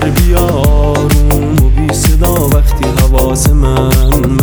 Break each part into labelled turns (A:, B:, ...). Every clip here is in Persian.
A: بیار بیارون. و بی صدا وقتی حواس من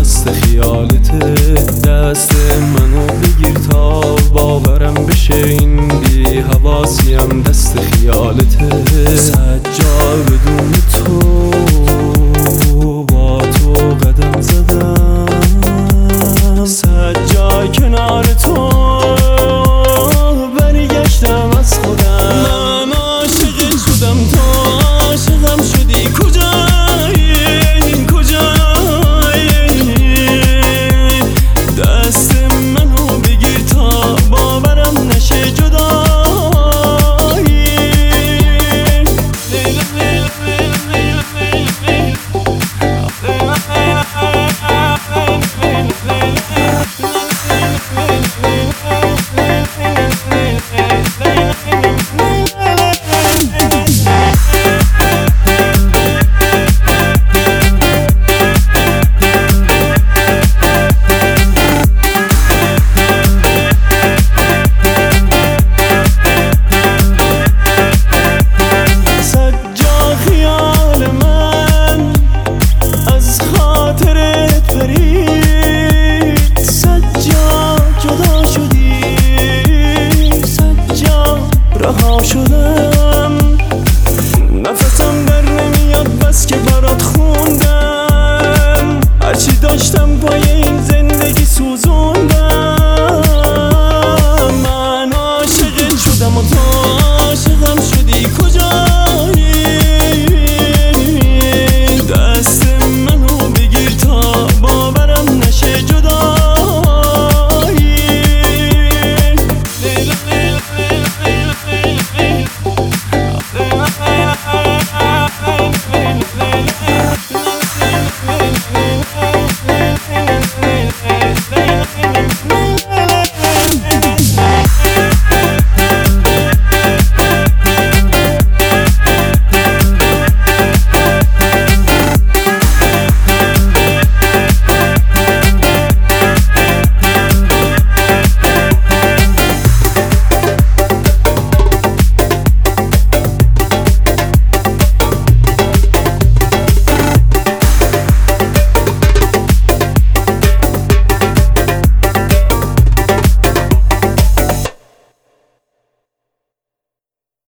A: رها شدم.